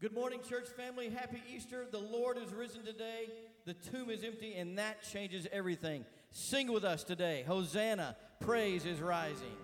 Good morning, church family. Happy Easter. The Lord is risen today. The tomb is empty, and that changes everything. Sing with us today. Hosanna, praise is rising.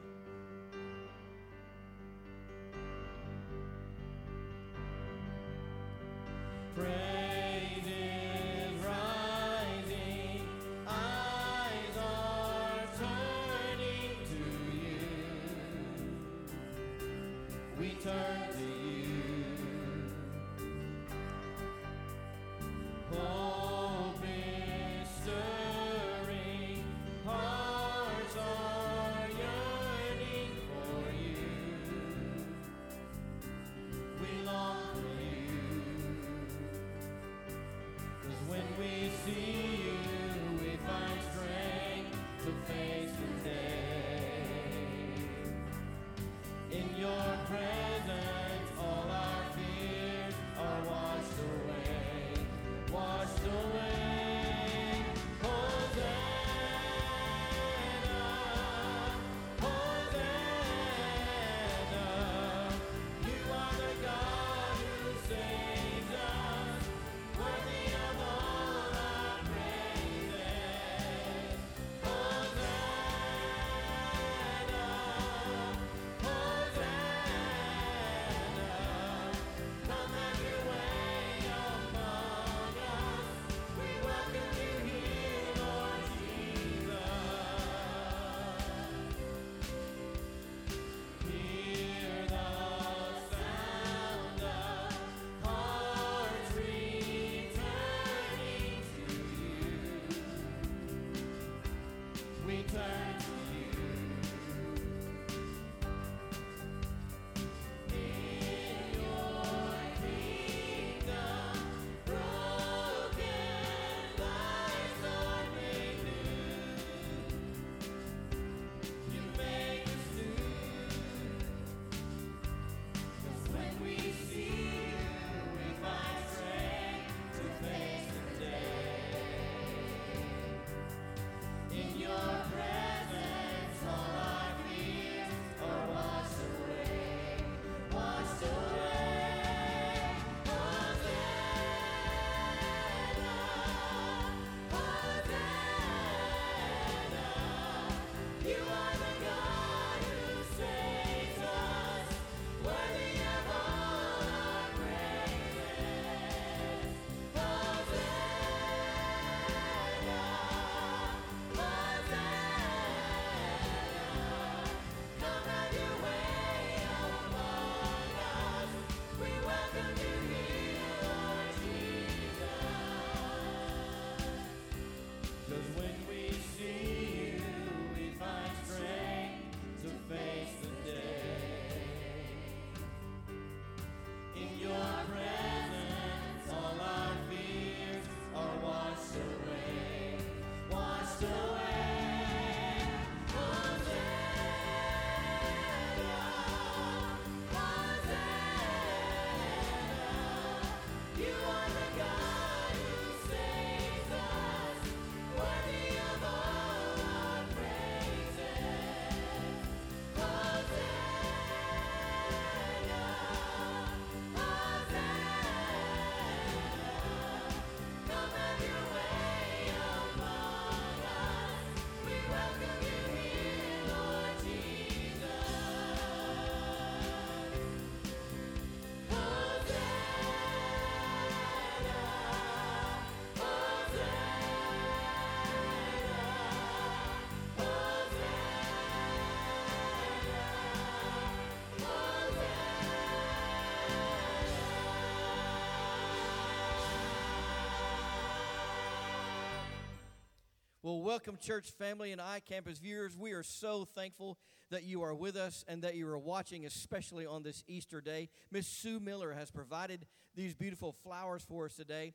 Well, welcome, church family and iCampus viewers. We are so thankful that you are with us and that you are watching, especially on this Easter day. Miss Sue Miller has provided these beautiful flowers for us today,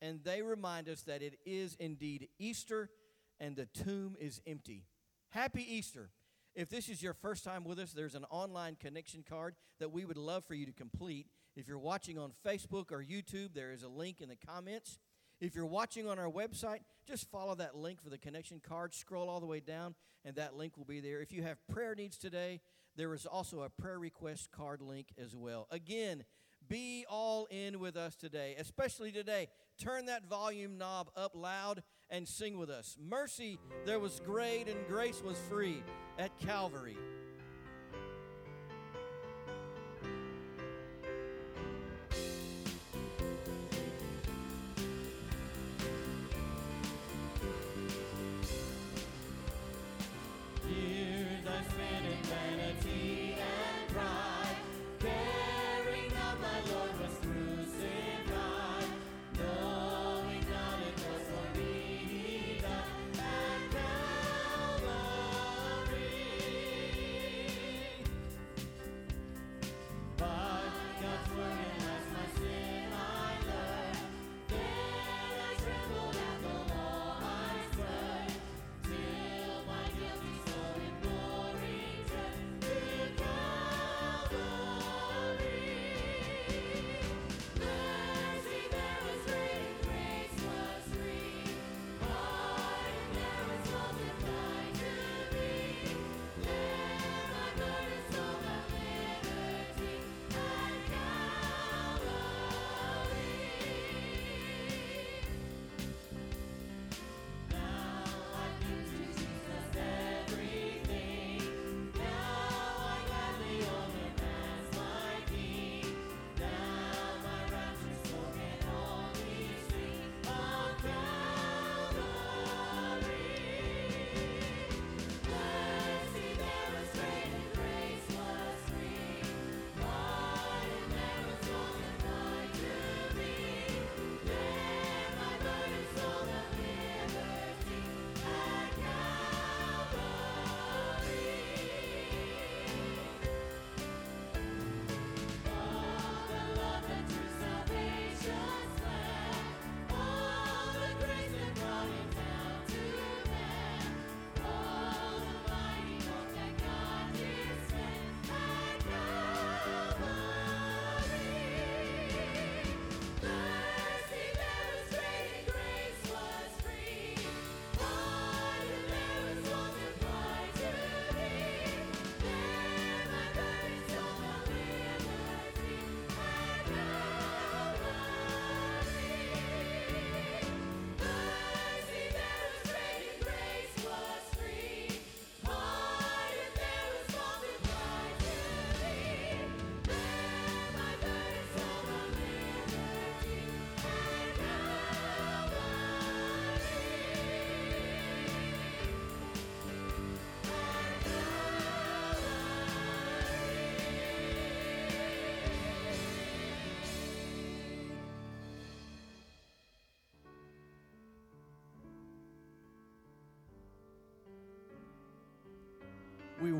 and they remind us that it is indeed Easter and the tomb is empty. Happy Easter. If this is your first time with us, there's an online connection card that we would love for you to complete. If you're watching on Facebook or YouTube, there is a link in the comments. If you're watching on our website, just follow that link for the connection card. Scroll all the way down, and that link will be there. If you have prayer needs today, there is also a prayer request card link as well. Again, be all in with us today, especially today. Turn that volume knob up loud and sing with us. Mercy, there was great, and grace was free at Calvary.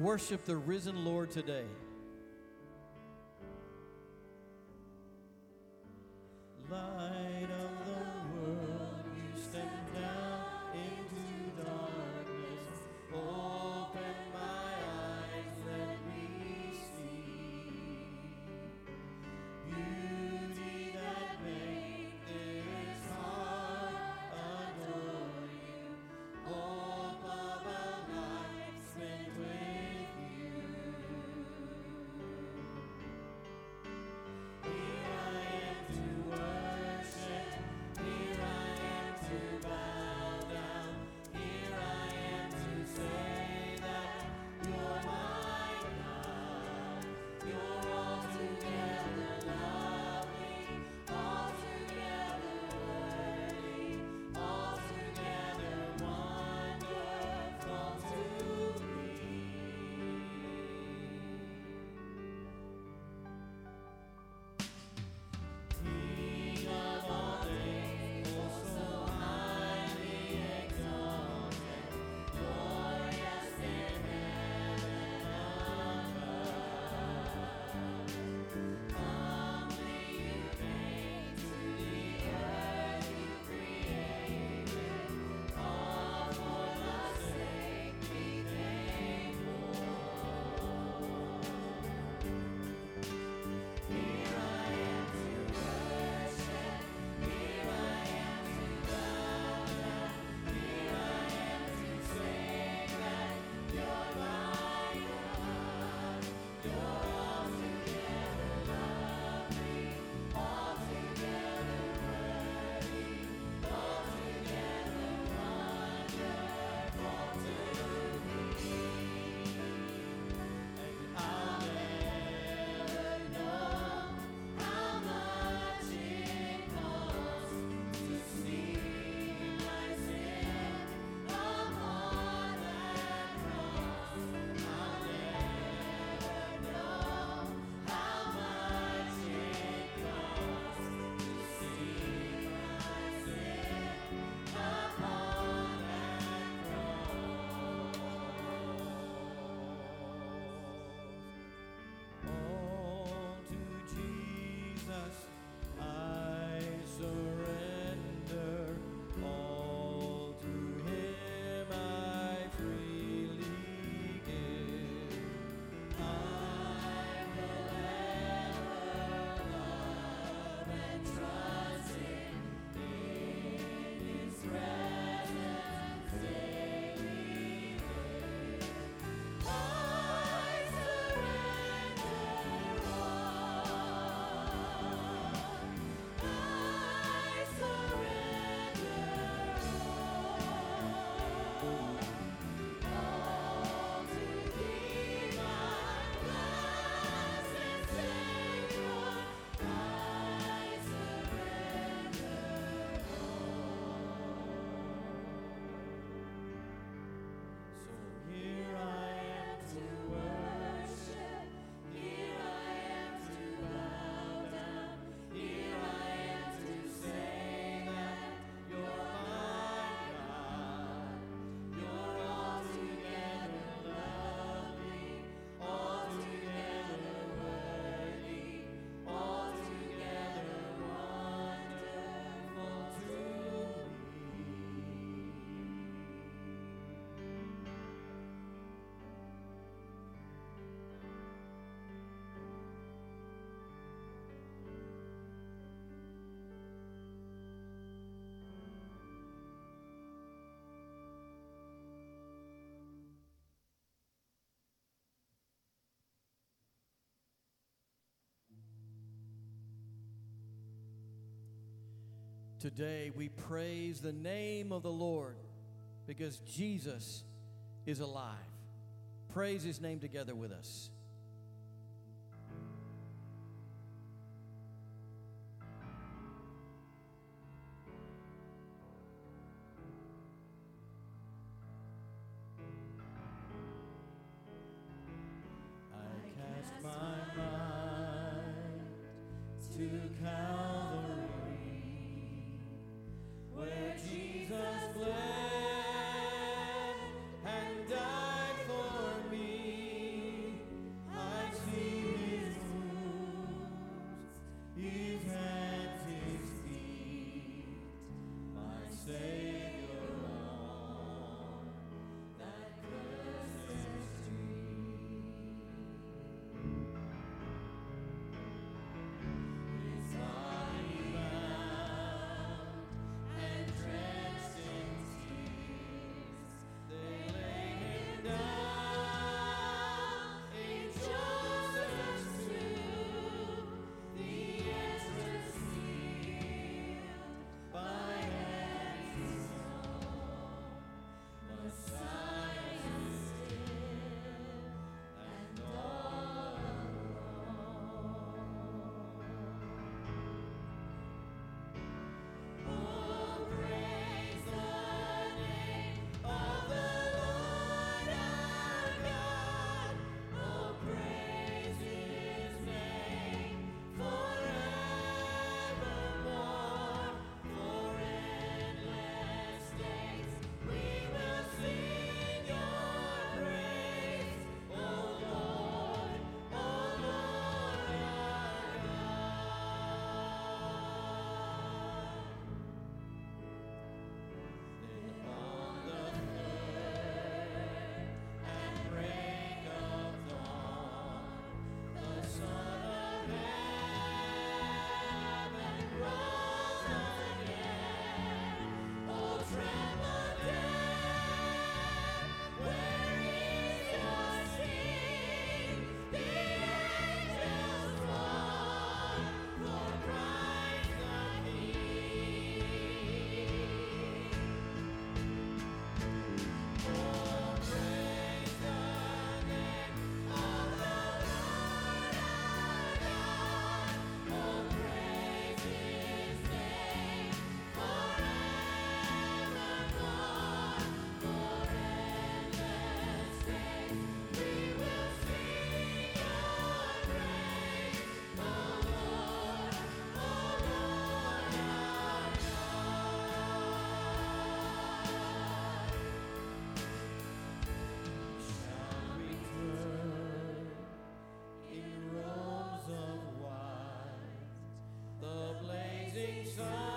Worship the risen Lord today. Today we praise the name of the Lord because Jesus is alive. Praise his name together with us. sun.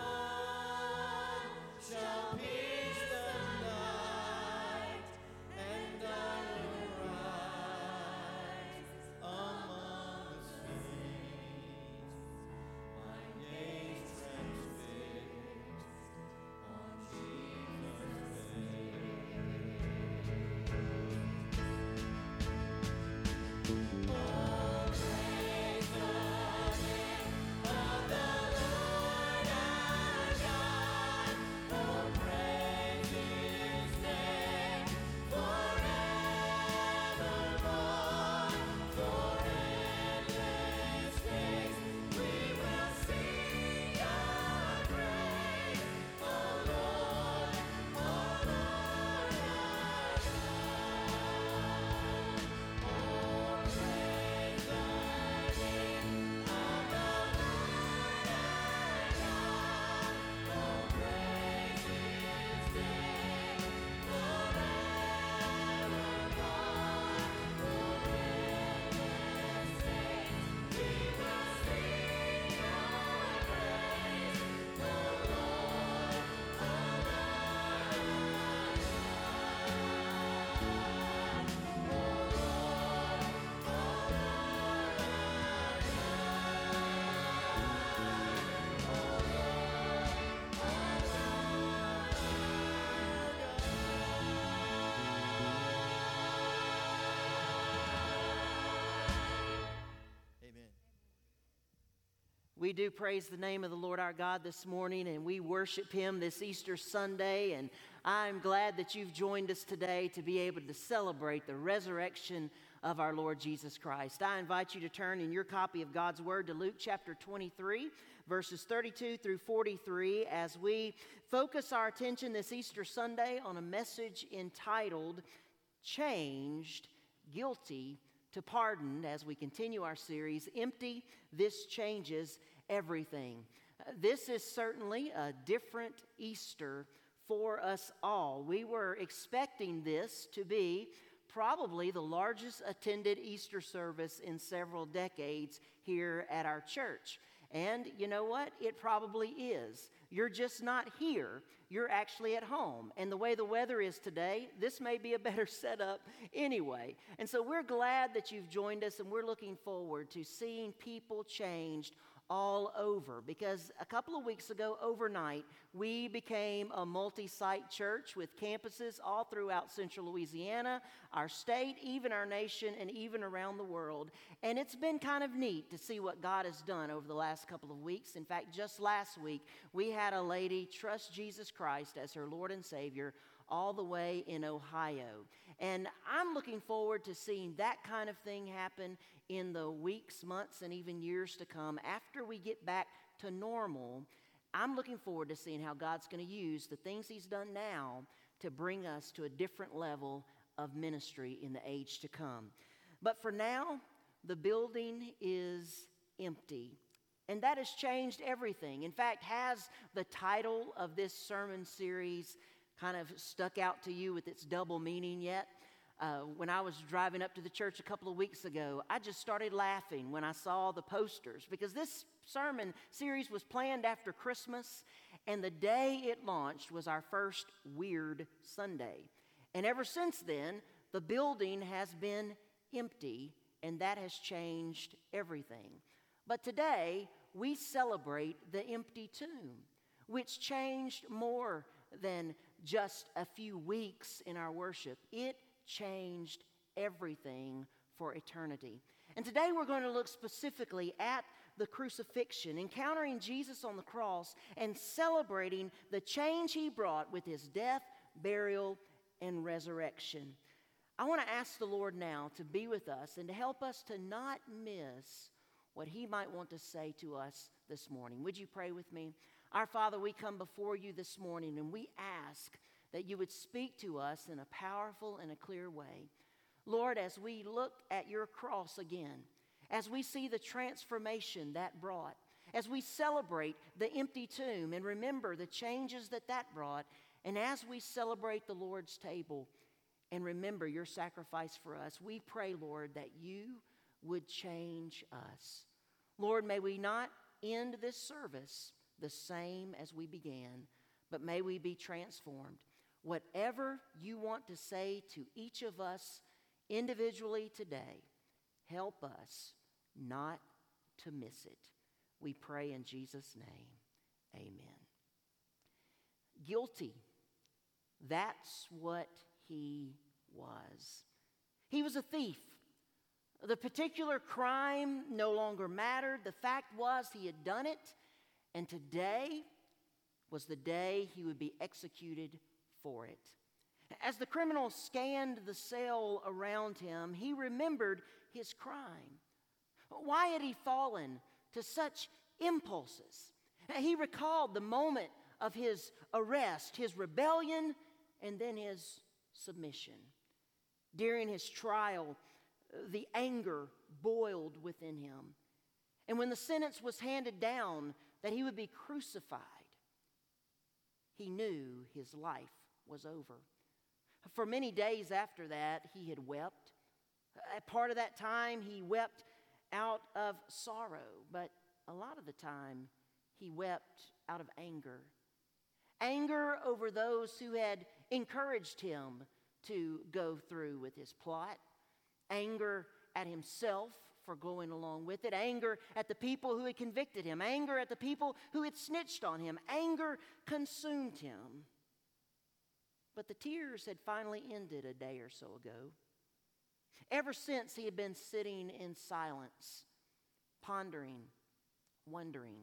Do praise the name of the Lord our God this morning and we worship Him this Easter Sunday. And I'm glad that you've joined us today to be able to celebrate the resurrection of our Lord Jesus Christ. I invite you to turn in your copy of God's Word to Luke chapter 23, verses 32 through 43, as we focus our attention this Easter Sunday on a message entitled Changed, Guilty, to pardon as we continue our series, Empty, This Changes Everything. Uh, this is certainly a different Easter for us all. We were expecting this to be probably the largest attended Easter service in several decades here at our church. And you know what? It probably is. You're just not here you're actually at home. And the way the weather is today, this may be a better setup anyway. And so we're glad that you've joined us and we're looking forward to seeing people changed all over because a couple of weeks ago, overnight, we became a multi site church with campuses all throughout central Louisiana, our state, even our nation, and even around the world. And it's been kind of neat to see what God has done over the last couple of weeks. In fact, just last week, we had a lady trust Jesus Christ as her Lord and Savior all the way in Ohio. And I'm looking forward to seeing that kind of thing happen in the weeks, months, and even years to come after we get back to normal. I'm looking forward to seeing how God's going to use the things He's done now to bring us to a different level of ministry in the age to come. But for now, the building is empty. And that has changed everything. In fact, has the title of this sermon series kind of stuck out to you with its double meaning yet? Uh, when I was driving up to the church a couple of weeks ago, I just started laughing when I saw the posters because this sermon series was planned after Christmas, and the day it launched was our first Weird Sunday. And ever since then, the building has been empty, and that has changed everything. But today, we celebrate the empty tomb, which changed more than just a few weeks in our worship. It changed everything for eternity. And today we're going to look specifically at the crucifixion, encountering Jesus on the cross and celebrating the change he brought with his death, burial, and resurrection. I want to ask the Lord now to be with us and to help us to not miss what he might want to say to us this morning. Would you pray with me? Our Father, we come before you this morning and we ask that you would speak to us in a powerful and a clear way. Lord, as we look at your cross again, as we see the transformation that brought, as we celebrate the empty tomb and remember the changes that that brought, and as we celebrate the Lord's table and remember your sacrifice for us, we pray, Lord, that you would change us. Lord, may we not end this service the same as we began, but may we be transformed. Whatever you want to say to each of us individually today, help us not to miss it. We pray in Jesus' name. Amen. Guilty. That's what he was. He was a thief. The particular crime no longer mattered. The fact was he had done it, and today was the day he would be executed for it. As the criminal scanned the cell around him, he remembered his crime. Why had he fallen to such impulses? He recalled the moment of his arrest, his rebellion, and then his submission. During his trial, the anger boiled within him. And when the sentence was handed down that he would be crucified, he knew his life was over. For many days after that, he had wept. At part of that time, he wept out of sorrow, but a lot of the time, he wept out of anger. Anger over those who had encouraged him to go through with his plot, anger at himself for going along with it, anger at the people who had convicted him, anger at the people who had snitched on him. Anger consumed him. But the tears had finally ended a day or so ago. Ever since he had been sitting in silence, pondering wondering.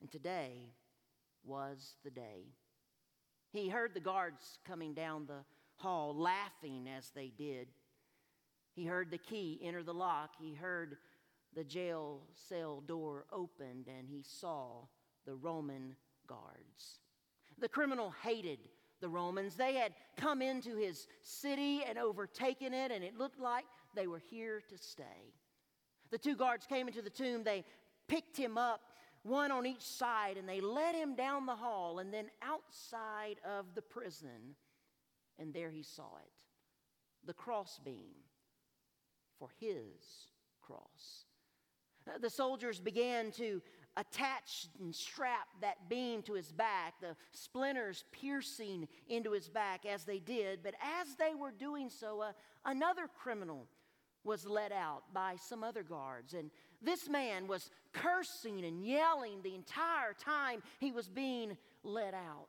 And today was the day. He heard the guards coming down the hall, laughing as they did. He heard the key enter the lock. He heard the jail cell door opened, and he saw the Roman guards. The criminal hated the Romans. They had come into his city and overtaken it, and it looked like they were here to stay. The two guards came into the tomb. They picked him up, one on each side, and they led him down the hall and then outside of the prison. And there he saw it the crossbeam for his cross. Uh, the soldiers began to attach and strap that beam to his back, the splinters piercing into his back as they did. But as they were doing so, uh, another criminal was let out by some other guards. And this man was cursing and yelling the entire time he was being let out.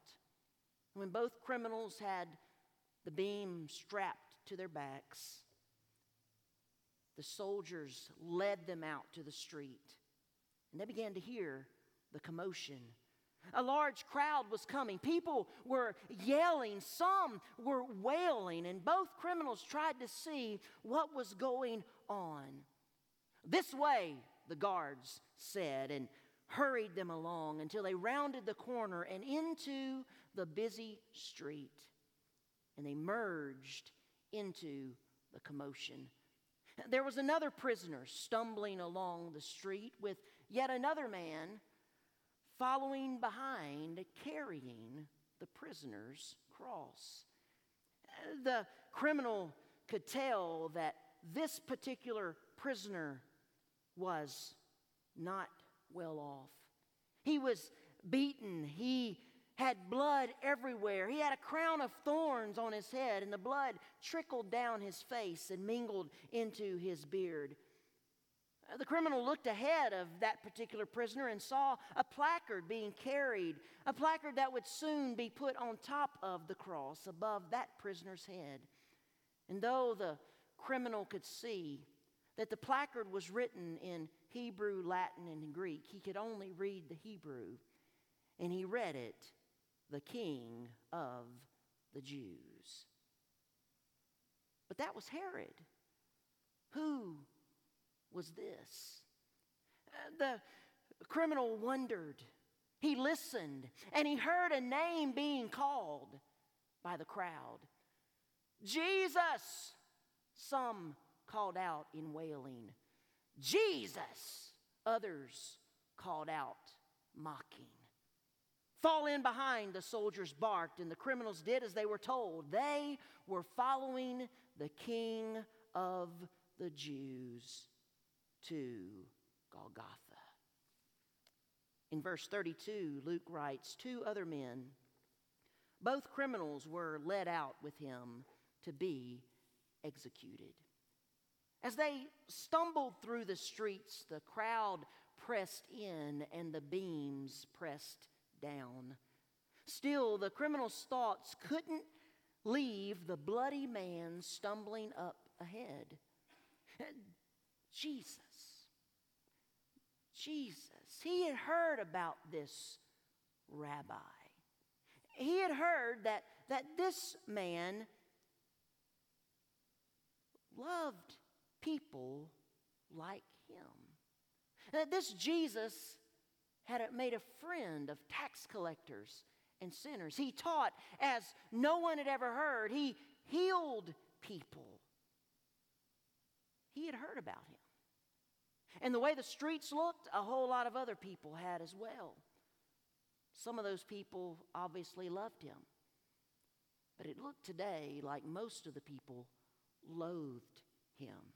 When both criminals had the beam strapped to their backs, the soldiers led them out to the street. And they began to hear the commotion. A large crowd was coming. People were yelling. Some were wailing. And both criminals tried to see what was going on. This way, the guards said, and hurried them along until they rounded the corner and into the busy street. And they merged into the commotion. There was another prisoner stumbling along the street with yet another man following behind, carrying the prisoner's cross. The criminal could tell that this particular prisoner was not well off. He was beaten. He had blood everywhere. He had a crown of thorns on his head, and the blood trickled down his face and mingled into his beard. Uh, the criminal looked ahead of that particular prisoner and saw a placard being carried, a placard that would soon be put on top of the cross above that prisoner's head. And though the criminal could see that the placard was written in Hebrew, Latin, and Greek, he could only read the Hebrew. And he read it, the King of the Jews. But that was Herod. Who was this? Uh, the criminal wondered. He listened and he heard a name being called by the crowd Jesus! Some called out in wailing. Jesus! Others called out mocking. Fall in behind, the soldiers barked, and the criminals did as they were told. They were following the King of the Jews to Golgotha. In verse 32, Luke writes Two other men, both criminals, were led out with him to be executed. As they stumbled through the streets, the crowd pressed in and the beams pressed down. Still, the criminal's thoughts couldn't leave the bloody man stumbling up ahead. Jesus. Jesus. He had heard about this rabbi. He had heard that, that this man loved people like him. That this Jesus had made a friend of tax collectors and sinners. He taught as no one had ever heard. He healed people. He had heard about him. And the way the streets looked, a whole lot of other people had as well. Some of those people obviously loved him. But it looked today like most of the people loathed him.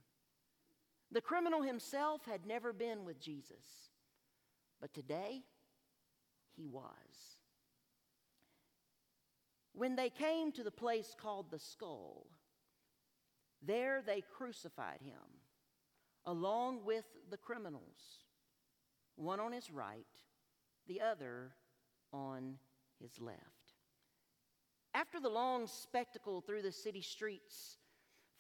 The criminal himself had never been with Jesus, but today he was. When they came to the place called the skull, there they crucified him along with the criminals, one on his right, the other on his left. After the long spectacle through the city streets,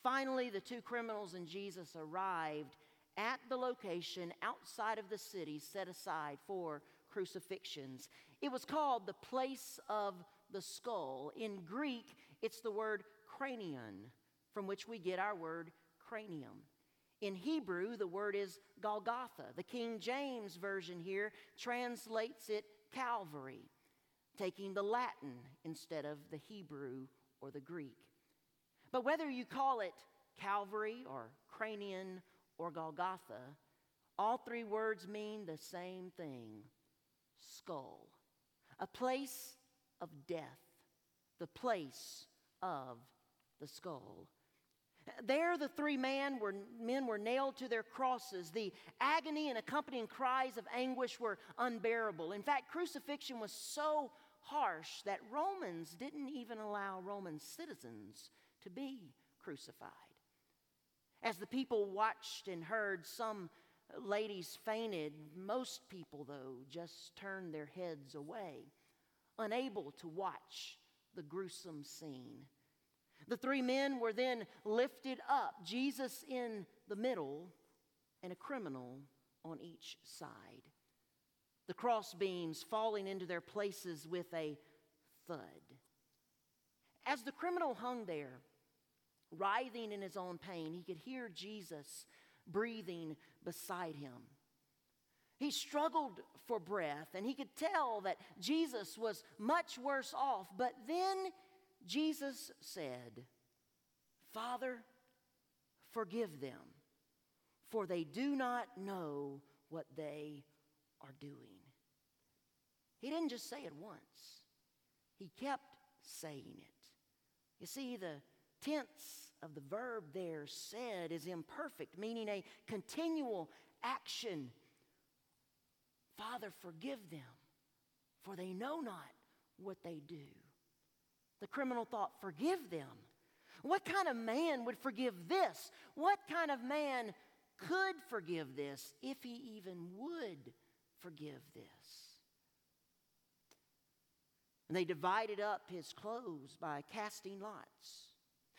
finally the two criminals and Jesus arrived at the location outside of the city set aside for crucifixions. It was called the place of the skull. In Greek, it's the word cranion, from which we get our word cranium. In Hebrew, the word is Golgotha. The King James Version here translates it Calvary, taking the Latin instead of the Hebrew or the Greek. But whether you call it Calvary or Cranion or Golgotha, all three words mean the same thing skull, a place of death, the place of the skull. There, the three men were, men were nailed to their crosses. The agony and accompanying cries of anguish were unbearable. In fact, crucifixion was so harsh that Romans didn't even allow Roman citizens to be crucified. As the people watched and heard, some ladies fainted. Most people, though, just turned their heads away, unable to watch the gruesome scene. The three men were then lifted up, Jesus in the middle, and a criminal on each side. The crossbeams falling into their places with a thud. As the criminal hung there, writhing in his own pain, he could hear Jesus breathing beside him. He struggled for breath, and he could tell that Jesus was much worse off. But then Jesus said, Father, forgive them, for they do not know what they are doing. He didn't just say it once, he kept saying it. You see, the tense of the verb there, said, is imperfect, meaning a continual action. Father, forgive them, for they know not what they do. The criminal thought, Forgive them. What kind of man would forgive this? What kind of man could forgive this if he even would forgive this? And they divided up his clothes by casting lots.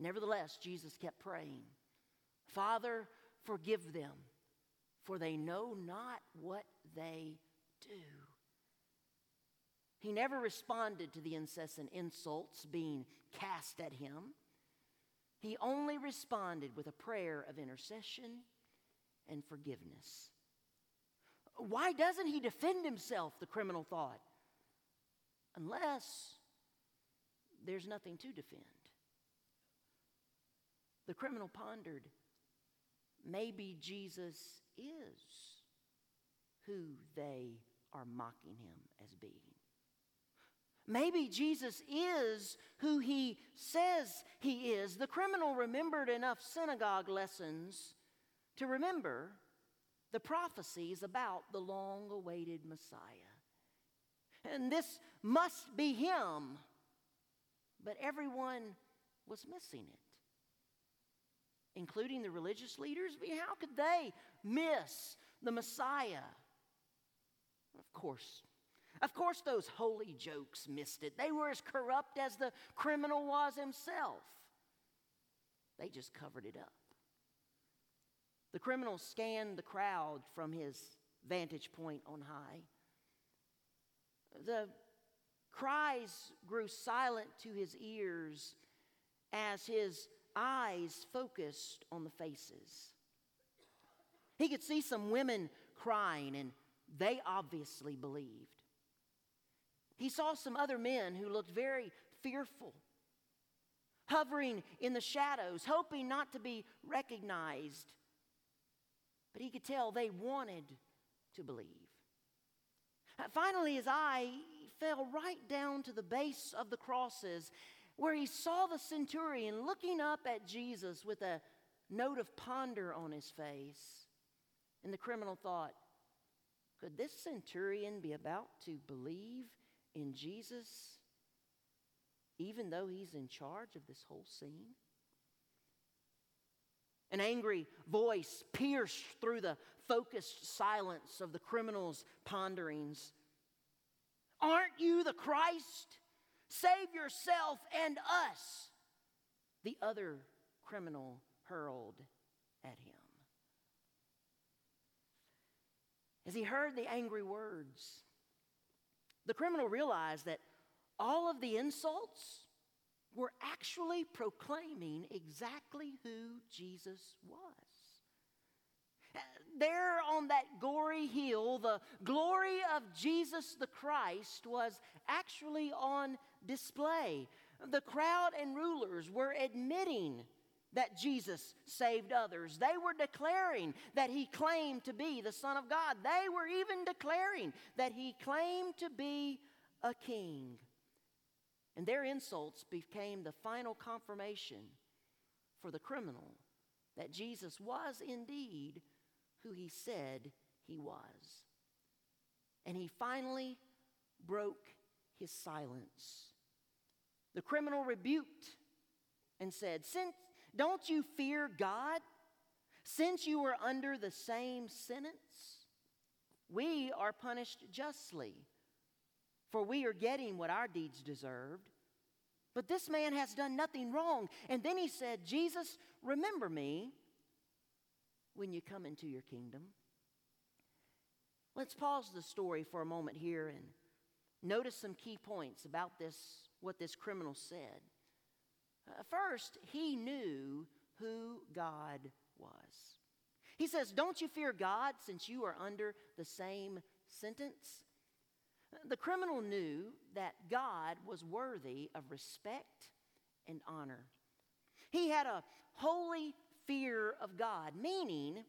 Nevertheless, Jesus kept praying, Father, forgive them, for they know not what they do. He never responded to the incessant insults being cast at him. He only responded with a prayer of intercession and forgiveness. Why doesn't he defend himself? The criminal thought. Unless there's nothing to defend. The criminal pondered maybe Jesus is who they are mocking him as being. Maybe Jesus is who he says he is. The criminal remembered enough synagogue lessons to remember the prophecies about the long awaited Messiah. And this must be him. But everyone was missing it including the religious leaders? I mean, how could they miss the Messiah? Of course. Of course, those holy jokes missed it. They were as corrupt as the criminal was himself. They just covered it up. The criminal scanned the crowd from his vantage point on high. The cries grew silent to his ears as his eyes focused on the faces. He could see some women crying, and they obviously believed. He saw some other men who looked very fearful, hovering in the shadows, hoping not to be recognized. But he could tell they wanted to believe. Finally, his eye fell right down to the base of the crosses where he saw the centurion looking up at Jesus with a note of ponder on his face. And the criminal thought, could this centurion be about to believe in Jesus even though he's in charge of this whole scene? An angry voice pierced through the focused silence of the criminal's ponderings. Aren't you the Christ? Save yourself and us. The other criminal hurled at him. As he heard the angry words, the criminal realized that all of the insults were actually proclaiming exactly who Jesus was. There on that gory hill, the glory of Jesus the Christ was actually on display. The crowd and rulers were admitting that Jesus saved others. They were declaring that he claimed to be the Son of God. They were even declaring that he claimed to be a king. And their insults became the final confirmation for the criminal that Jesus was indeed who he said he was. And he finally broke his silence. The criminal rebuked and said, Since don't you fear God? Since you are under the same sentence, we are punished justly, for we are getting what our deeds deserved. But this man has done nothing wrong. And then he said, Jesus, remember me when you come into your kingdom. Let's pause the story for a moment here and notice some key points about this, what this criminal said. Uh, first, he knew who God was. He says, Don't you fear God since you are under the same sentence? The criminal knew that God was worthy of respect and honor. He had a holy fear of God, meaning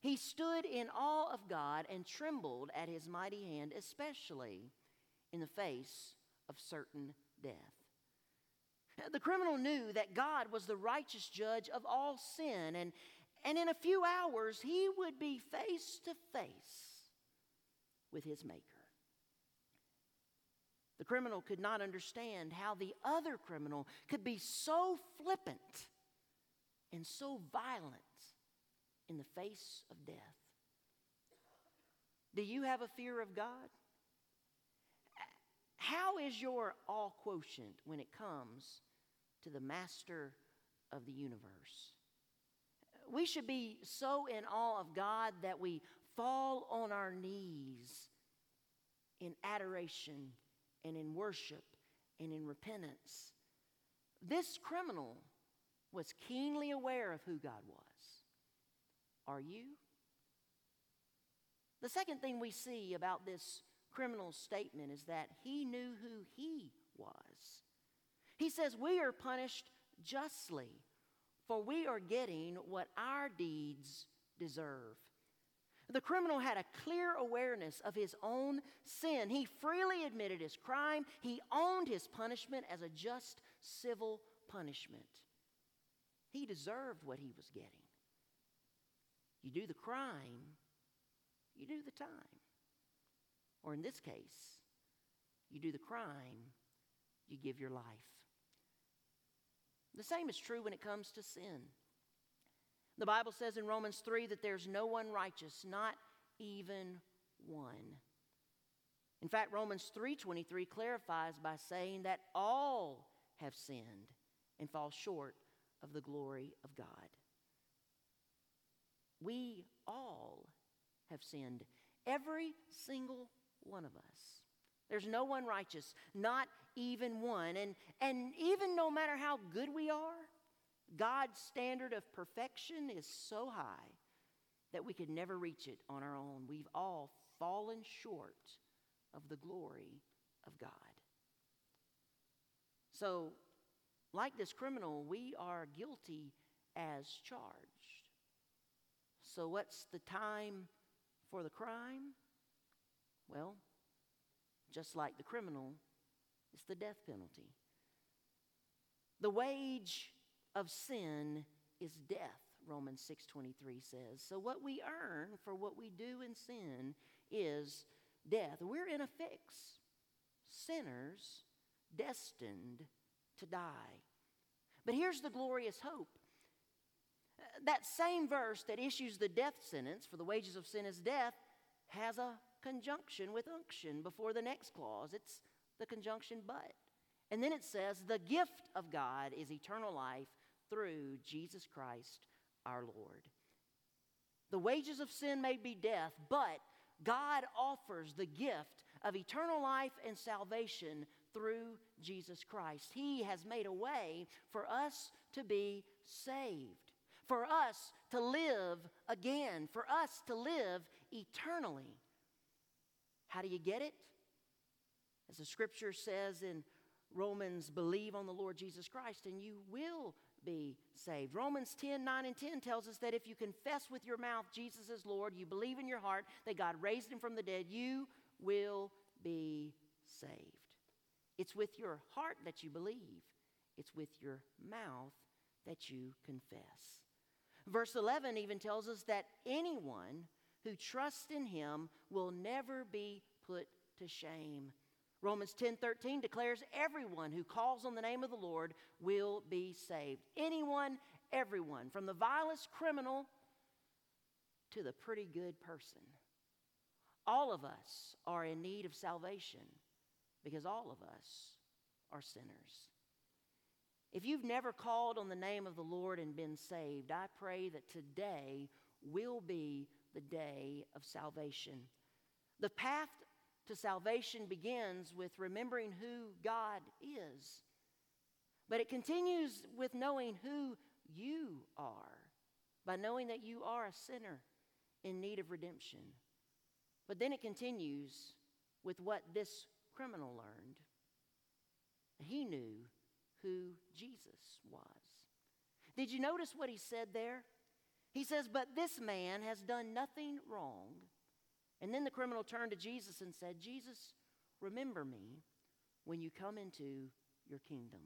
he stood in awe of God and trembled at his mighty hand, especially in the face of certain death. The criminal knew that God was the righteous judge of all sin, and, and in a few hours he would be face to face with his Maker. The criminal could not understand how the other criminal could be so flippant and so violent in the face of death. Do you have a fear of God? How is your awe quotient when it comes to the master of the universe? We should be so in awe of God that we fall on our knees in adoration and in worship and in repentance. This criminal was keenly aware of who God was. Are you? The second thing we see about this criminal's statement is that he knew who he was. He says, We are punished justly, for we are getting what our deeds deserve. The criminal had a clear awareness of his own sin. He freely admitted his crime. He owned his punishment as a just civil punishment. He deserved what he was getting. You do the crime, you do the time. Or in this case, you do the crime, you give your life. The same is true when it comes to sin. The Bible says in Romans 3 that there's no one righteous, not even one. In fact, Romans 3:23 clarifies by saying that all have sinned and fall short of the glory of God. We all have sinned, every single one of us. There's no one righteous, not even one. And, and even no matter how good we are, God's standard of perfection is so high that we could never reach it on our own. We've all fallen short of the glory of God. So, like this criminal, we are guilty as charged. So, what's the time for the crime? Well, just like the criminal, it's the death penalty. The wage of sin is death, Romans 6:23 says. So what we earn for what we do in sin is death. We're in a fix. Sinners destined to die. But here's the glorious hope. That same verse that issues the death sentence, for the wages of sin is death, has a conjunction with unction before the next clause. It's the conjunction but. And then it says, the gift of God is eternal life through Jesus Christ our Lord. The wages of sin may be death, but God offers the gift of eternal life and salvation through Jesus Christ. He has made a way for us to be saved, for us to live again, for us to live eternally. How do you get it? As the scripture says in Romans, believe on the Lord Jesus Christ and you will be saved. Romans 10 9 and 10 tells us that if you confess with your mouth Jesus is Lord, you believe in your heart that God raised him from the dead, you will be saved. It's with your heart that you believe, it's with your mouth that you confess. Verse 11 even tells us that anyone who trusts in him will never be put to shame. Romans 10:13 declares everyone who calls on the name of the Lord will be saved. Anyone, everyone, from the vilest criminal to the pretty good person. All of us are in need of salvation because all of us are sinners. If you've never called on the name of the Lord and been saved, I pray that today will be the day of salvation. The path to salvation begins with remembering who God is, but it continues with knowing who you are by knowing that you are a sinner in need of redemption. But then it continues with what this criminal learned. He knew who Jesus was. Did you notice what he said there? He says, But this man has done nothing wrong. And then the criminal turned to Jesus and said, Jesus, remember me when you come into your kingdom.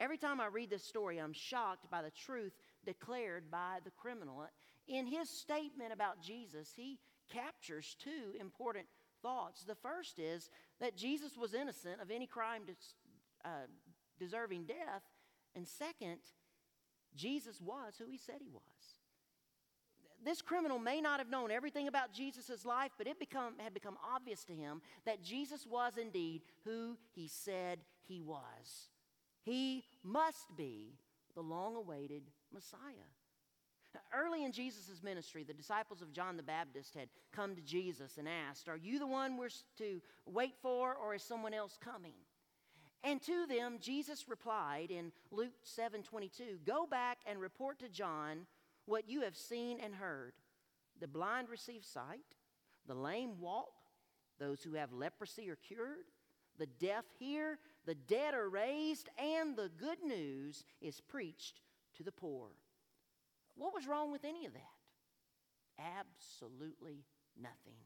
Every time I read this story, I'm shocked by the truth declared by the criminal. In his statement about Jesus, he captures two important thoughts. The first is that Jesus was innocent of any crime uh, deserving death. And second, Jesus was who he said he was this criminal may not have known everything about Jesus' life, but it become, had become obvious to him that Jesus was indeed who he said he was. He must be the long awaited Messiah. Early in Jesus' ministry, the disciples of John the Baptist had come to Jesus and asked, Are you the one we're to wait for, or is someone else coming? And to them, Jesus replied in Luke 7 22, Go back and report to John what you have seen and heard. The blind receive sight, the lame walk, those who have leprosy are cured, the deaf hear, the dead are raised, and the good news is preached to the poor. What was wrong with any of that? Absolutely nothing.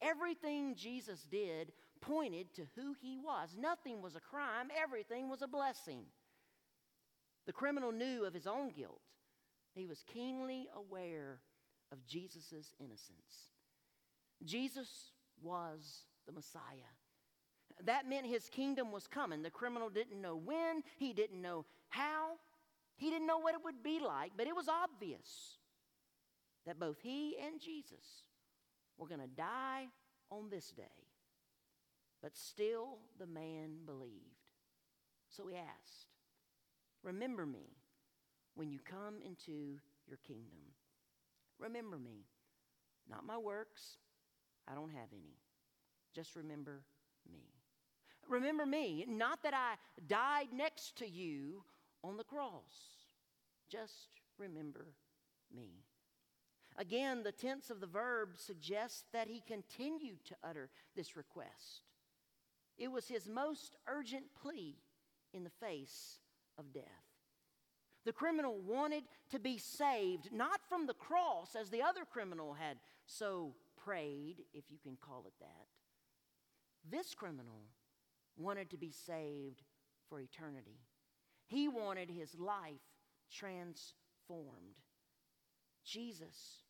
Everything Jesus did pointed to who he was. Nothing was a crime, everything was a blessing. The criminal knew of his own guilt. He was keenly aware of Jesus' innocence. Jesus was the Messiah. That meant his kingdom was coming. The criminal didn't know when, he didn't know how, he didn't know what it would be like, but it was obvious that both he and Jesus were going to die on this day. But still, the man believed. So he asked, Remember me when you come into your kingdom. Remember me, not my works. I don't have any. Just remember me. Remember me, not that I died next to you on the cross. Just remember me. Again, the tense of the verb suggests that he continued to utter this request. It was his most urgent plea in the face of death. The criminal wanted to be saved, not from the cross, as the other criminal had so prayed, if you can call it that. This criminal wanted to be saved for eternity. He wanted his life transformed. Jesus,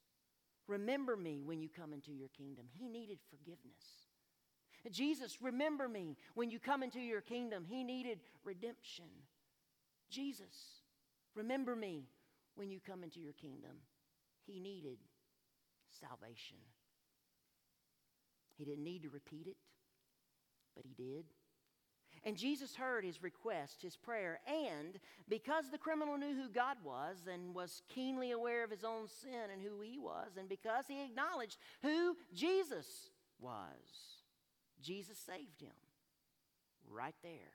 remember me when you come into your kingdom. He needed forgiveness. Jesus, remember me when you come into your kingdom. He needed redemption. Jesus, remember me when you come into your kingdom. He needed salvation. He didn't need to repeat it, but he did. And Jesus heard his request, his prayer, and because the criminal knew who God was and was keenly aware of his own sin and who he was, and because he acknowledged who Jesus was, Jesus saved him right there.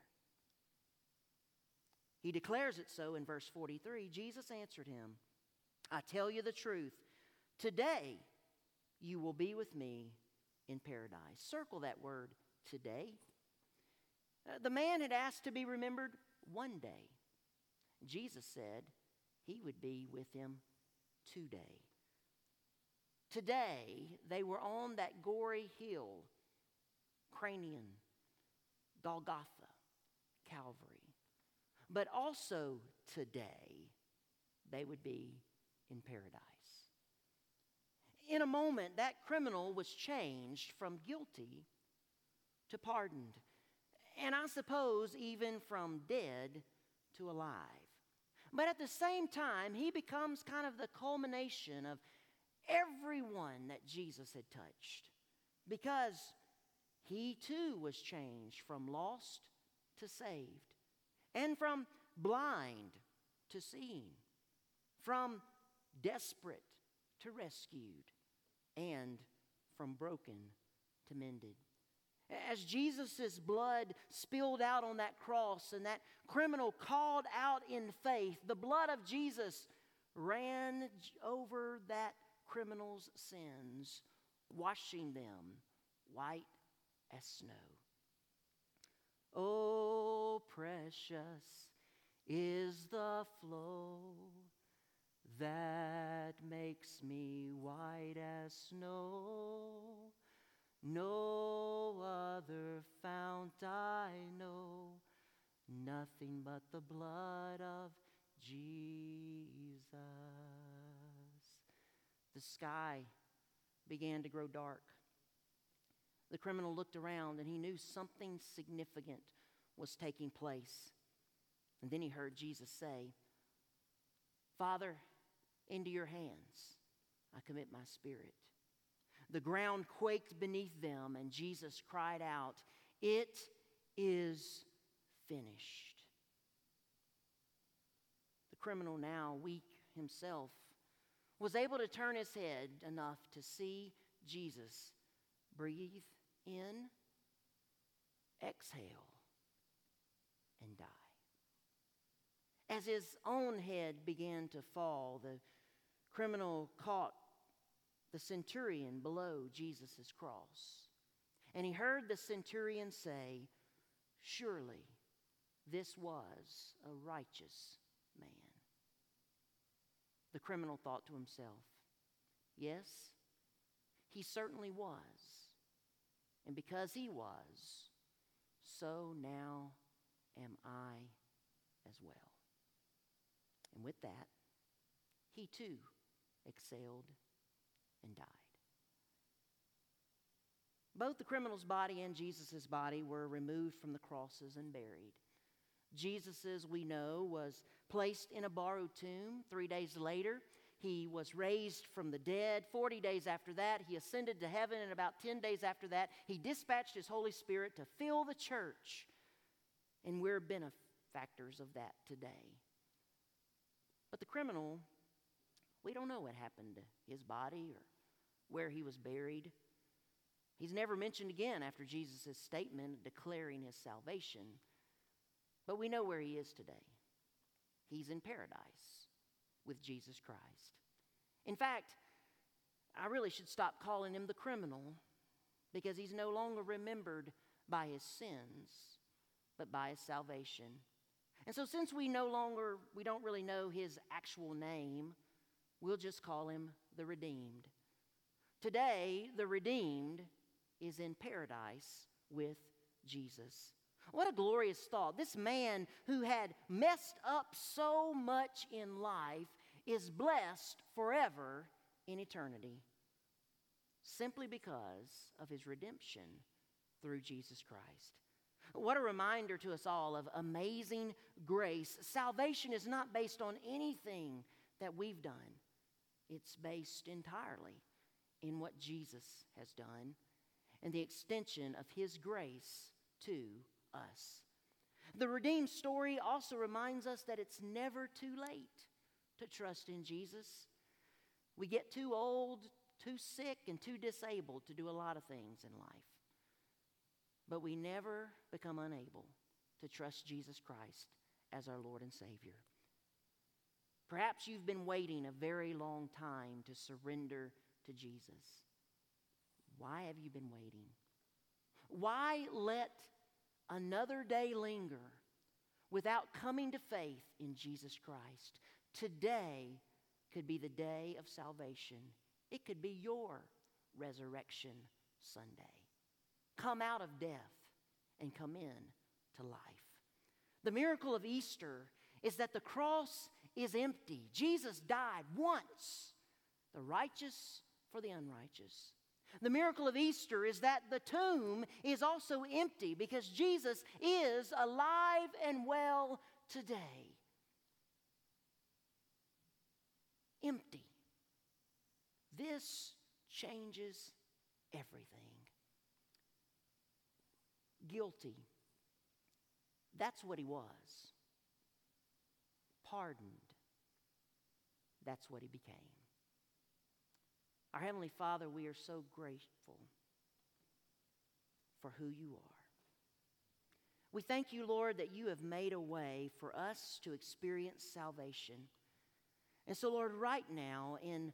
He declares it so in verse 43. Jesus answered him, I tell you the truth, today you will be with me in paradise. Circle that word today. Uh, the man had asked to be remembered one day. Jesus said he would be with him today. Today, they were on that gory hill, Cranium, Golgotha, Calvary. But also today, they would be in paradise. In a moment, that criminal was changed from guilty to pardoned and I suppose even from dead to alive. But at the same time, he becomes kind of the culmination of everyone that Jesus had touched because he too was changed from lost to saved, and from blind to seeing, from desperate to rescued, and from broken to mended. As Jesus' blood spilled out on that cross and that criminal called out in faith, the blood of Jesus ran over that criminal's sins, washing them white as snow. Oh, precious is the flow that makes me white as snow. No other fount I know, nothing but the blood of Jesus. The sky began to grow dark. The criminal looked around and he knew something significant was taking place. And then he heard Jesus say, Father, into your hands I commit my spirit. The ground quaked beneath them, and Jesus cried out, It is finished. The criminal, now weak himself, was able to turn his head enough to see Jesus breathe in, exhale, and die. As his own head began to fall, the criminal caught the centurion below Jesus' cross. And he heard the centurion say, Surely this was a righteous man. The criminal thought to himself, Yes, he certainly was. And because he was, so now am I as well. And with that, he too exhaled and died. Both the criminal's body and Jesus' body were removed from the crosses and buried. Jesus's, we know, was placed in a borrowed tomb. Three days later, he was raised from the dead. 40 days after that, he ascended to heaven. And about 10 days after that, he dispatched his Holy Spirit to fill the church. And we're benefactors of that today. But the criminal, we don't know what happened to his body or where he was buried. He's never mentioned again after Jesus' statement declaring his salvation. But we know where he is today. He's in paradise with Jesus Christ. In fact, I really should stop calling him the criminal because he's no longer remembered by his sins, but by his salvation. And so since we no longer we don't really know his actual name, we'll just call him the redeemed. Today, the redeemed is in paradise with Jesus. What a glorious thought. This man who had messed up so much in life is blessed forever in eternity simply because of his redemption through Jesus Christ. What a reminder to us all of amazing grace. Salvation is not based on anything that we've done, it's based entirely in what Jesus has done and the extension of his grace to us. The redeemed story also reminds us that it's never too late to trust in Jesus. We get too old, too sick, and too disabled to do a lot of things in life. But we never become unable to trust Jesus Christ as our Lord and Savior. Perhaps you've been waiting a very long time to surrender to Jesus. Why have you been waiting? Why let another day linger without coming to faith in Jesus Christ? Today could be the day of salvation. It could be your resurrection Sunday. Come out of death and come in to life. The miracle of Easter is that the cross is empty. Jesus died once, the righteous for the unrighteous. The miracle of Easter is that the tomb is also empty because Jesus is alive and well today. Empty. This changes everything. Guilty. That's what he was. Pardoned. That's what he became. Our Heavenly Father, we are so grateful for who you are. We thank you, Lord, that you have made a way for us to experience salvation. And so, Lord, right now, in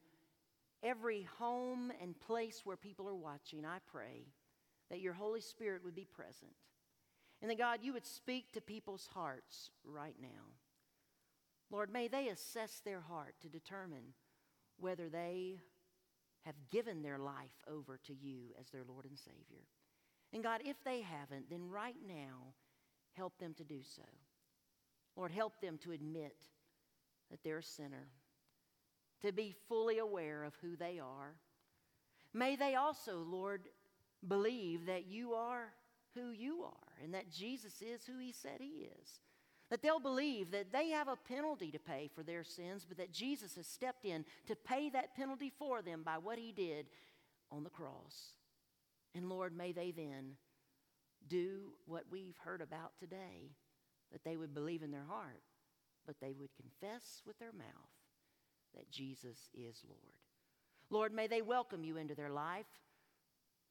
every home and place where people are watching, I pray that your Holy Spirit would be present. And that, God, you would speak to people's hearts right now. Lord, may they assess their heart to determine whether they have given their life over to you as their Lord and Savior. And God, if they haven't, then right now, help them to do so. Lord, help them to admit that they're a sinner, to be fully aware of who they are. May they also, Lord, believe that you are who you are and that Jesus is who he said he is. That they'll believe that they have a penalty to pay for their sins, but that Jesus has stepped in to pay that penalty for them by what he did on the cross. And Lord, may they then do what we've heard about today that they would believe in their heart, but they would confess with their mouth that Jesus is Lord. Lord, may they welcome you into their life,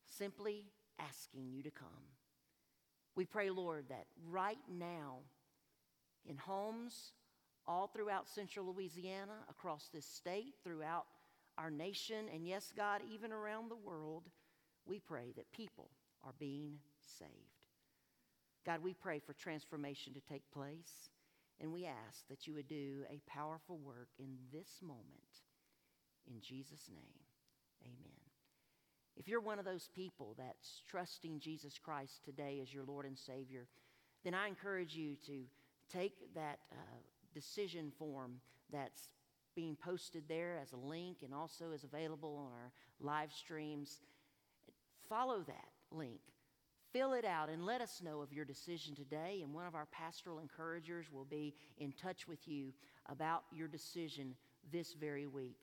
simply asking you to come. We pray, Lord, that right now, in homes all throughout central Louisiana, across this state, throughout our nation, and yes, God, even around the world, we pray that people are being saved. God, we pray for transformation to take place, and we ask that you would do a powerful work in this moment. In Jesus' name, amen. If you're one of those people that's trusting Jesus Christ today as your Lord and Savior, then I encourage you to take that uh, decision form that's being posted there as a link and also is available on our live streams. Follow that link. Fill it out and let us know of your decision today. And one of our pastoral encouragers will be in touch with you about your decision this very week.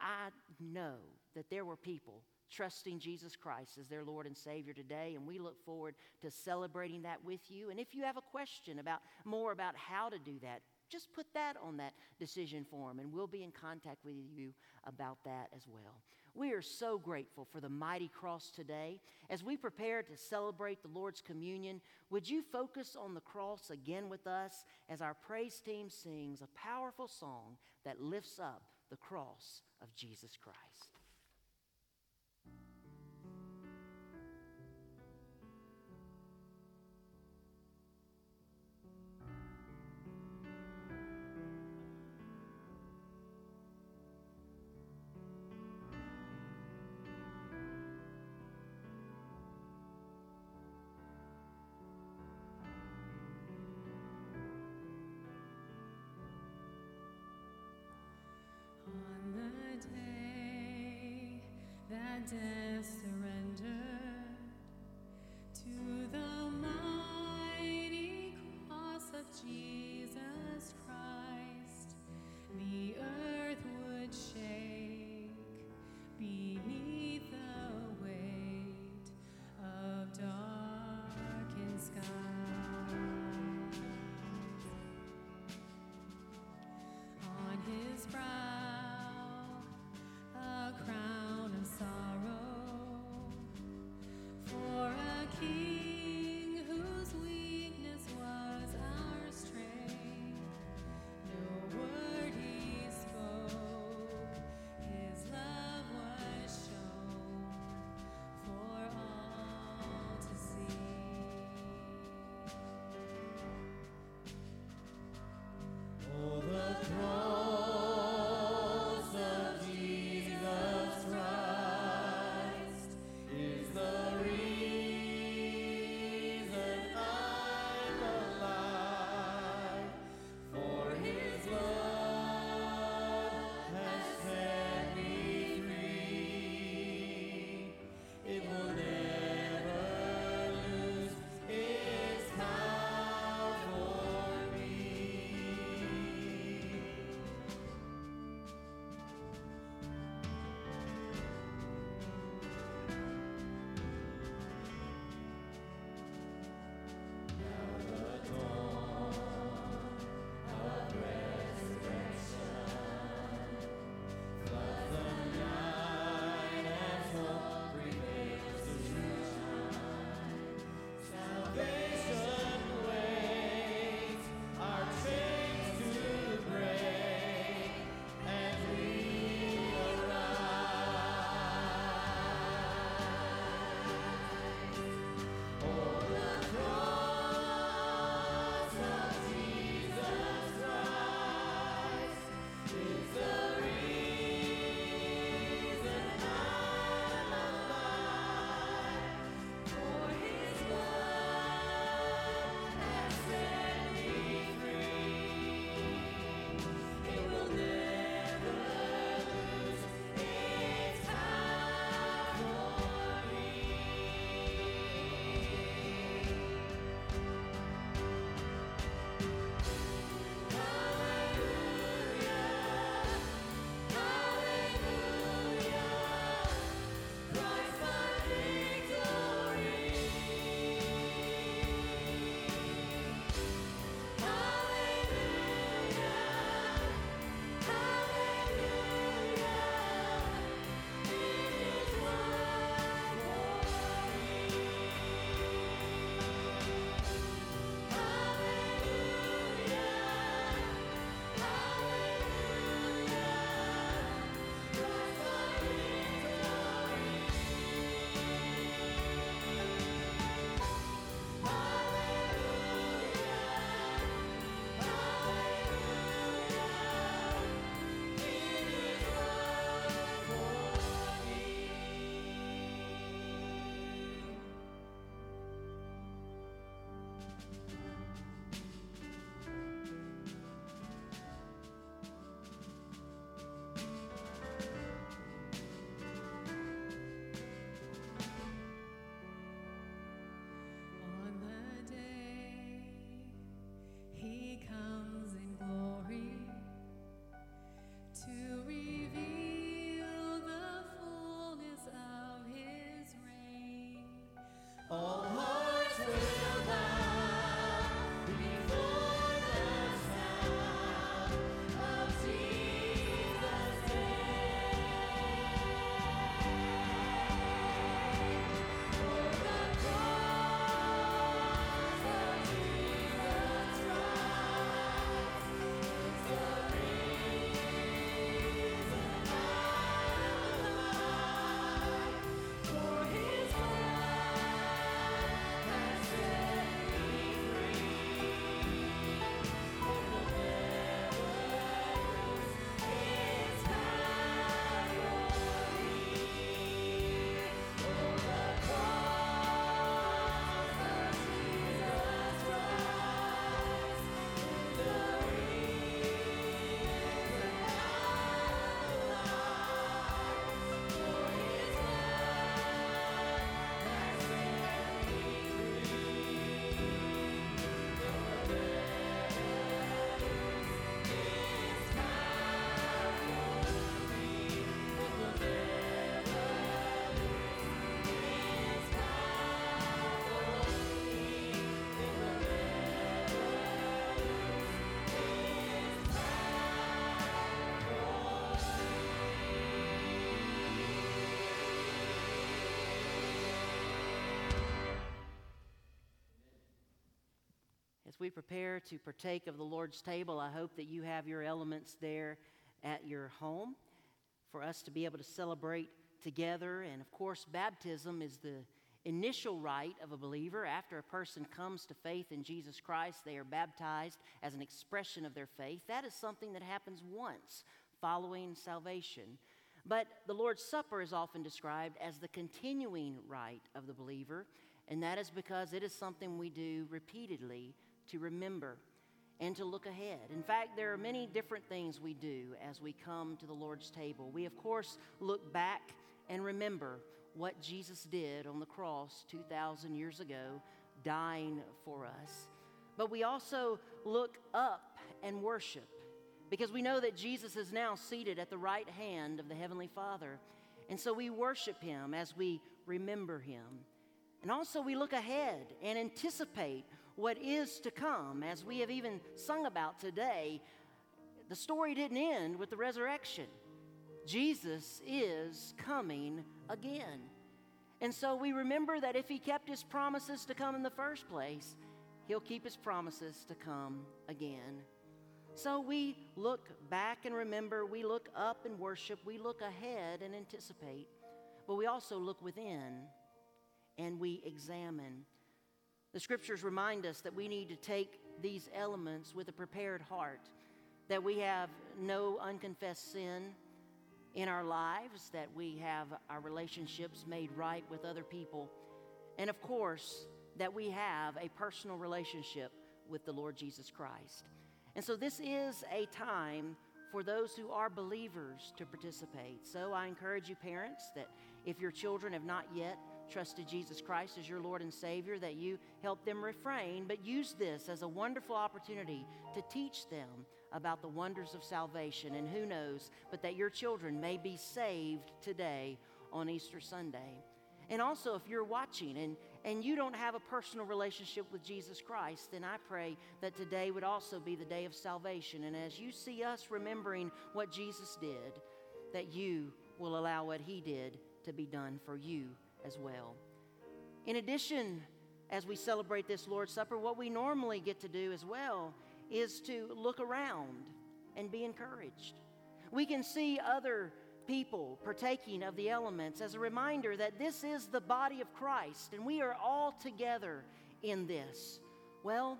I know that there were people trusting Jesus Christ as their Lord and Savior today. And we look forward to celebrating that with you. And if you have a question about more about how to do that, just put that on that decision form and we'll be in contact with you about that as well. We are so grateful for the mighty cross today. As we prepare to celebrate the Lord's communion, would you focus on the cross again with us as our praise team sings a powerful song that lifts up the cross of Jesus Christ? All prepare to partake of the Lord's table, I hope that you have your elements there at your home for us to be able to celebrate together. And of course, baptism is the initial rite of a believer. After a person comes to faith in Jesus Christ, they are baptized as an expression of their faith. That is something that happens once following salvation. But the Lord's Supper is often described as the continuing rite of the believer, and that is because it is something we do repeatedly to remember and to look ahead. In fact, there are many different things we do as we come to the Lord's table. We, of course, look back and remember what Jesus did on the cross 2,000 years ago, dying for us. But we also look up and worship because we know that Jesus is now seated at the right hand of the Heavenly Father. And so we worship Him as we remember Him. And also we look ahead and anticipate what is to come, as we have even sung about today. The story didn't end with the resurrection. Jesus is coming again. And so we remember that if he kept his promises to come in the first place, he'll keep his promises to come again. So we look back and remember, we look up and worship, we look ahead and anticipate, but we also look within and we examine. The scriptures remind us that we need to take these elements with a prepared heart, that we have no unconfessed sin in our lives, that we have our relationships made right with other people, and of course, that we have a personal relationship with the Lord Jesus Christ. And so, this is a time for those who are believers to participate. So, I encourage you, parents, that if your children have not yet trusted Jesus Christ as your Lord and Savior, that you help them refrain, but use this as a wonderful opportunity to teach them about the wonders of salvation. And who knows, but that your children may be saved today on Easter Sunday. And also, if you're watching and, and you don't have a personal relationship with Jesus Christ, then I pray that today would also be the day of salvation. And as you see us remembering what Jesus did, that you will allow what he did to be done for you as well. In addition, as we celebrate this Lord's Supper, what we normally get to do as well is to look around and be encouraged. We can see other people partaking of the elements as a reminder that this is the body of Christ and we are all together in this. Well,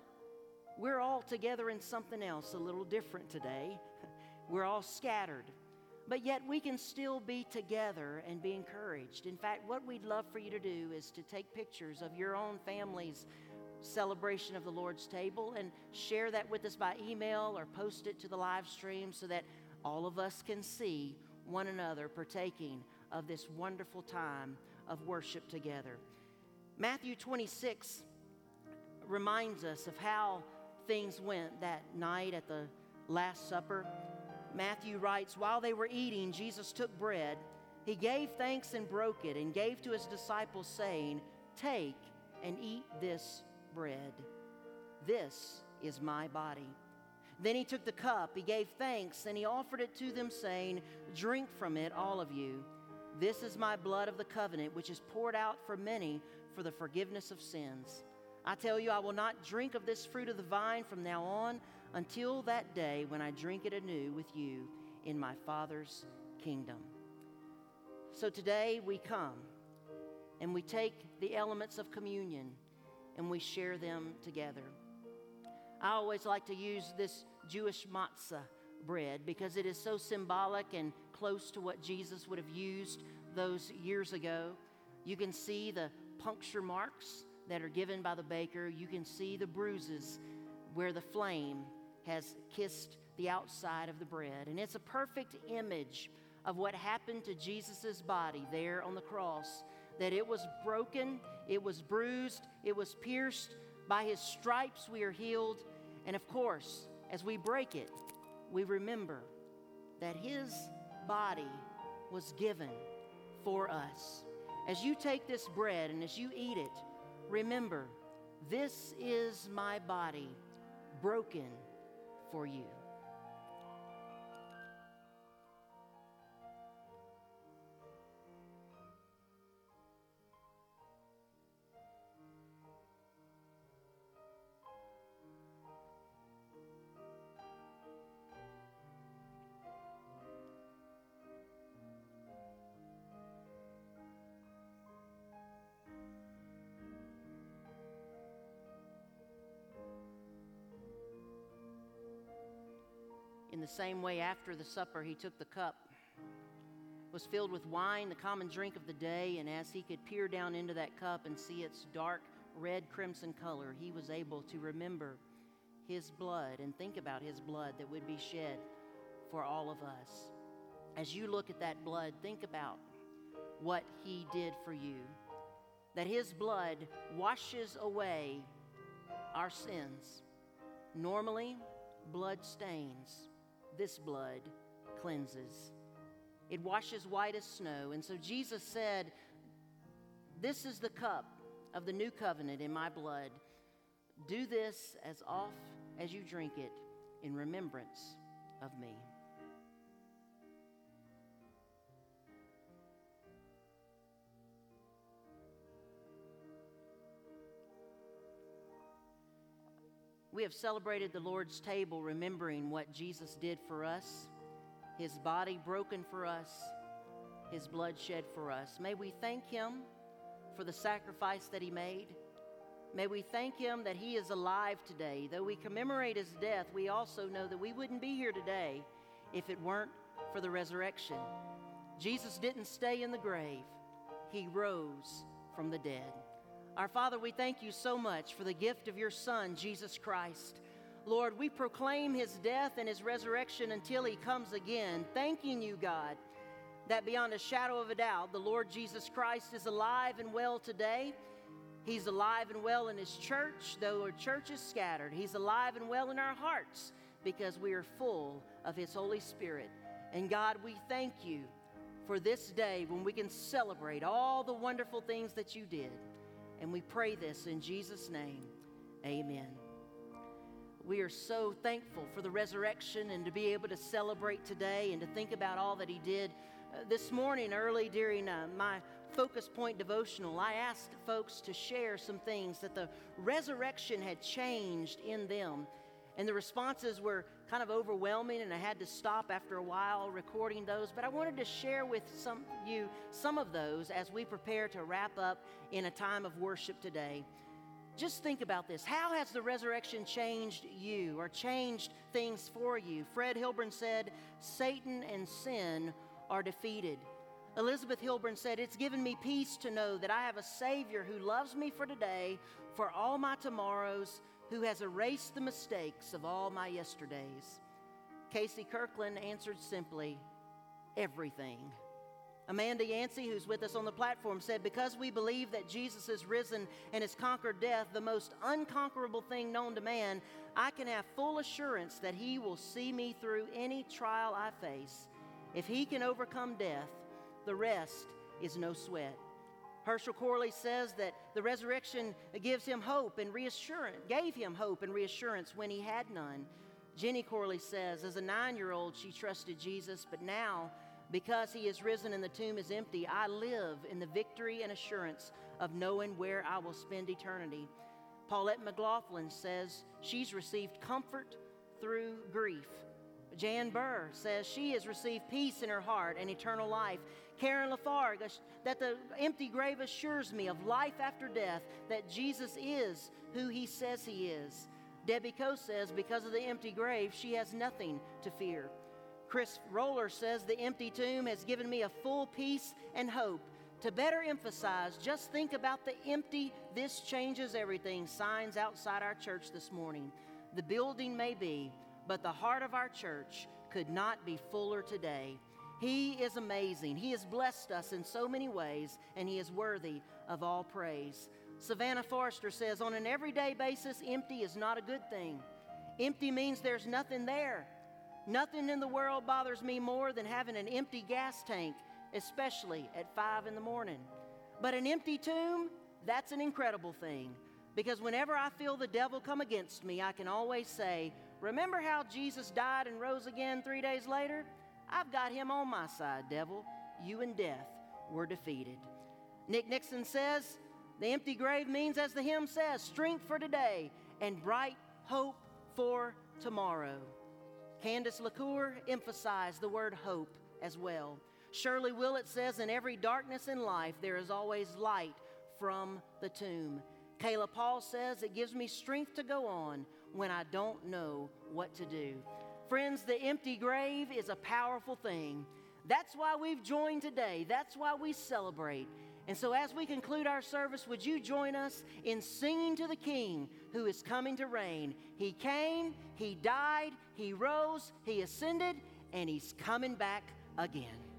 we're all together in something else a little different today. We're all scattered, but yet we can still be together and be encouraged. In fact, what we'd love for you to do is to take pictures of your own family's celebration of the Lord's table and share that with us by email or post it to the live stream so that all of us can see one another partaking of this wonderful time of worship together. Matthew 26 reminds us of how things went that night at the Last Supper. Matthew writes While they were eating, Jesus took bread. He gave thanks and broke it and gave to his disciples, saying, Take and eat this bread. This is my body. Then he took the cup, he gave thanks, and he offered it to them, saying, Drink from it, all of you. This is my blood of the covenant, which is poured out for many for the forgiveness of sins. I tell you, I will not drink of this fruit of the vine from now on until that day when I drink it anew with you in my Father's kingdom. So today we come and we take the elements of communion and we share them together. I always like to use this Jewish matzah bread because it is so symbolic and close to what Jesus would have used those years ago. You can see the puncture marks that are given by the baker, you can see the bruises where the flame has kissed the outside of the bread. And it's a perfect image of what happened to Jesus' body there on the cross that it was broken, it was bruised, it was pierced. By his stripes we are healed. And of course, as we break it, we remember that his body was given for us. As you take this bread and as you eat it, remember, this is my body broken for you. Same way, after the supper, he took the cup, was filled with wine, the common drink of the day, and as he could peer down into that cup and see its dark red crimson color, he was able to remember his blood and think about his blood that would be shed for all of us. As you look at that blood, think about what he did for you. That his blood washes away our sins. Normally, blood stains. This blood cleanses. It washes white as snow. And so Jesus said, This is the cup of the new covenant in my blood. Do this as oft as you drink it in remembrance of me. We have celebrated the Lord's table remembering what Jesus did for us, his body broken for us, his blood shed for us. May we thank him for the sacrifice that he made. May we thank him that he is alive today. Though we commemorate his death, we also know that we wouldn't be here today if it weren't for the resurrection. Jesus didn't stay in the grave, he rose from the dead. Our Father, we thank you so much for the gift of your Son, Jesus Christ. Lord, we proclaim his death and his resurrection until he comes again, thanking you, God, that beyond a shadow of a doubt, the Lord Jesus Christ is alive and well today. He's alive and well in his church, though our church is scattered. He's alive and well in our hearts because we are full of his Holy Spirit. And God, we thank you for this day when we can celebrate all the wonderful things that you did. And we pray this in Jesus' name. Amen. We are so thankful for the resurrection and to be able to celebrate today and to think about all that He did. Uh, this morning, early during uh, my focus point devotional, I asked folks to share some things that the resurrection had changed in them. And the responses were kind of overwhelming, and I had to stop after a while recording those. But I wanted to share with some you some of those as we prepare to wrap up in a time of worship today. Just think about this. How has the resurrection changed you or changed things for you? Fred Hilburn said, Satan and sin are defeated. Elizabeth Hilburn said, It's given me peace to know that I have a Savior who loves me for today, for all my tomorrows, who has erased the mistakes of all my yesterdays. Casey Kirkland answered simply, everything. Amanda Yancey, who's with us on the platform, said, Because we believe that Jesus is risen and has conquered death, the most unconquerable thing known to man, I can have full assurance that He will see me through any trial I face. If He can overcome death, the rest is no sweat. Herschel Corley says that the resurrection gives him hope and reassurance, gave him hope and reassurance when he had none. Jenny Corley says, as a nine year old, she trusted Jesus, but now, because he is risen and the tomb is empty, I live in the victory and assurance of knowing where I will spend eternity. Paulette McLaughlin says she's received comfort through grief. Jan Burr says she has received peace in her heart and eternal life. Karen Lafargue, that the empty grave assures me of life after death, that Jesus is who he says he is. Debbie Coe says because of the empty grave, she has nothing to fear. Chris Roller says the empty tomb has given me a full peace and hope. To better emphasize, just think about the empty, this changes everything signs outside our church this morning. The building may be, but the heart of our church could not be fuller today. He is amazing. He has blessed us in so many ways, and He is worthy of all praise. Savannah Forrester says, on an everyday basis, empty is not a good thing. Empty means there's nothing there. Nothing in the world bothers me more than having an empty gas tank, especially at five in the morning. But an empty tomb, that's an incredible thing. Because whenever I feel the devil come against me, I can always say, Remember how Jesus died and rose again three days later? I've got him on my side, devil. You and death were defeated. Nick Nixon says, The empty grave means, as the hymn says, strength for today and bright hope for tomorrow. Candace LaCour emphasized the word hope as well. Shirley Willett says, In every darkness in life, there is always light from the tomb. Kayla Paul says, It gives me strength to go on when I don't know what to do. Friends, the empty grave is a powerful thing. That's why we've joined today. That's why we celebrate. And so, as we conclude our service, would you join us in singing to the King who is coming to reign? He came, He died, He rose, He ascended, and He's coming back again.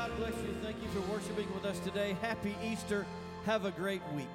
God bless you. Thank you for worshiping with us today. Happy Easter. Have a great week.